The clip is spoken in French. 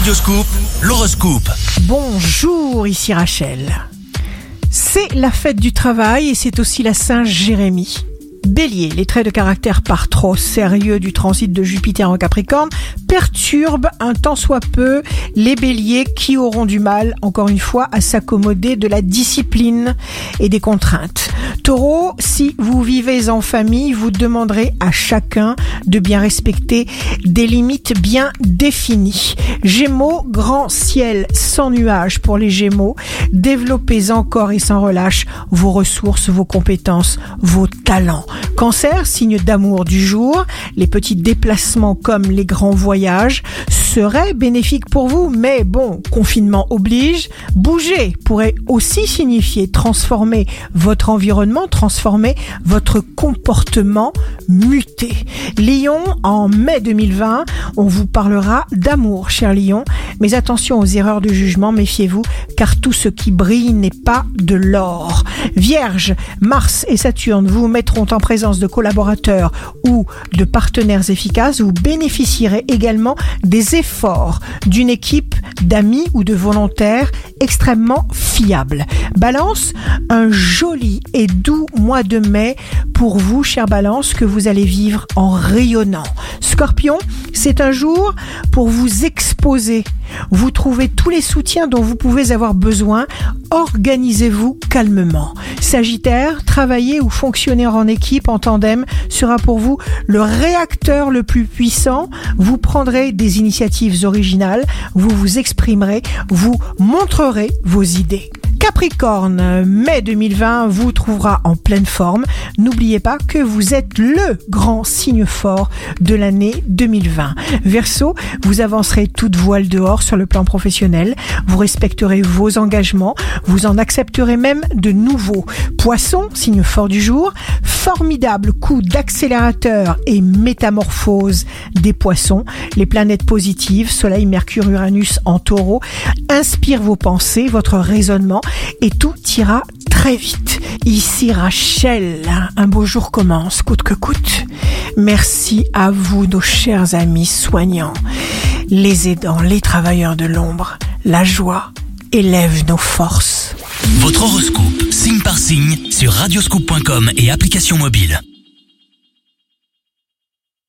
Radioscoop, l'horoscope. Bonjour, ici Rachel. C'est la fête du travail et c'est aussi la Saint-Jérémie. Bélier, les traits de caractère par trop sérieux du transit de Jupiter en Capricorne perturbent un tant soit peu les béliers qui auront du mal, encore une fois, à s'accommoder de la discipline et des contraintes. Taureau, si vous vivez en famille, vous demanderez à chacun de bien respecter des limites bien définies. Gémeaux, grand ciel sans nuages pour les Gémeaux. Développez encore et sans relâche vos ressources, vos compétences, vos talents. Cancer, signe d'amour du jour, les petits déplacements comme les grands voyages seraient bénéfiques pour vous, mais bon, confinement oblige, bouger pourrait aussi signifier transformer votre environnement, transformer votre comportement, muter. Lion, en mai 2020, on vous parlera d'amour, cher Lion, mais attention aux erreurs de jugement, méfiez-vous, car tout ce qui brille n'est pas de l'or. Vierge, Mars et Saturne vous mettront en présence de collaborateurs ou de partenaires efficaces, vous bénéficierez également des efforts d'une équipe d'amis ou de volontaires extrêmement Balance, un joli et doux mois de mai pour vous, chère Balance, que vous allez vivre en rayonnant. Scorpion, c'est un jour pour vous exposer. Vous trouvez tous les soutiens dont vous pouvez avoir besoin. Organisez-vous calmement. Sagittaire, travailler ou fonctionner en équipe, en tandem, sera pour vous le réacteur le plus puissant. Vous prendrez des initiatives originales, vous vous exprimerez, vous montrerez vos idées. Capricorne, mai 2020 vous trouvera en pleine forme. N'oubliez pas que vous êtes le grand signe fort de l'année 2020. Verseau, vous avancerez toute voile dehors sur le plan professionnel. Vous respecterez vos engagements. Vous en accepterez même de nouveaux. Poisson, signe fort du jour. Formidable coup d'accélérateur et métamorphose des poissons. Les planètes positives, Soleil, Mercure, Uranus en taureau, inspirent vos pensées, votre raisonnement et tout ira très vite. Ici Rachel, un beau jour commence, coûte que coûte. Merci à vous, nos chers amis soignants, les aidants, les travailleurs de l'ombre. La joie élève nos forces. Votre horoscope, signe par signe, sur radioscoop.com et application mobile.